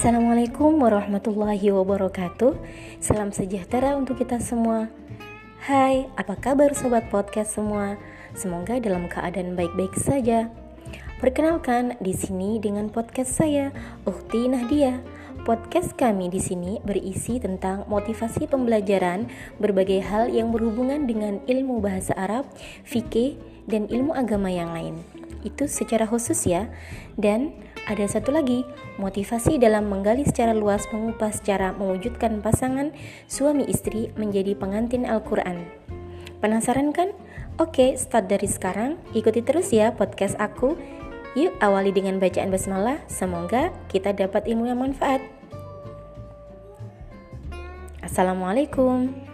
Assalamualaikum warahmatullahi wabarakatuh Salam sejahtera untuk kita semua Hai, apa kabar sobat podcast semua? Semoga dalam keadaan baik-baik saja Perkenalkan di sini dengan podcast saya, Ukti Nahdia Podcast kami di sini berisi tentang motivasi pembelajaran berbagai hal yang berhubungan dengan ilmu bahasa Arab, fikih, dan ilmu agama yang lain. Itu secara khusus ya. Dan ada satu lagi, motivasi dalam menggali secara luas mengupas cara mewujudkan pasangan suami istri menjadi pengantin Al-Quran. Penasaran kan? Oke, start dari sekarang. Ikuti terus ya podcast aku. Yuk awali dengan bacaan basmalah. Semoga kita dapat ilmu yang manfaat. Assalamualaikum.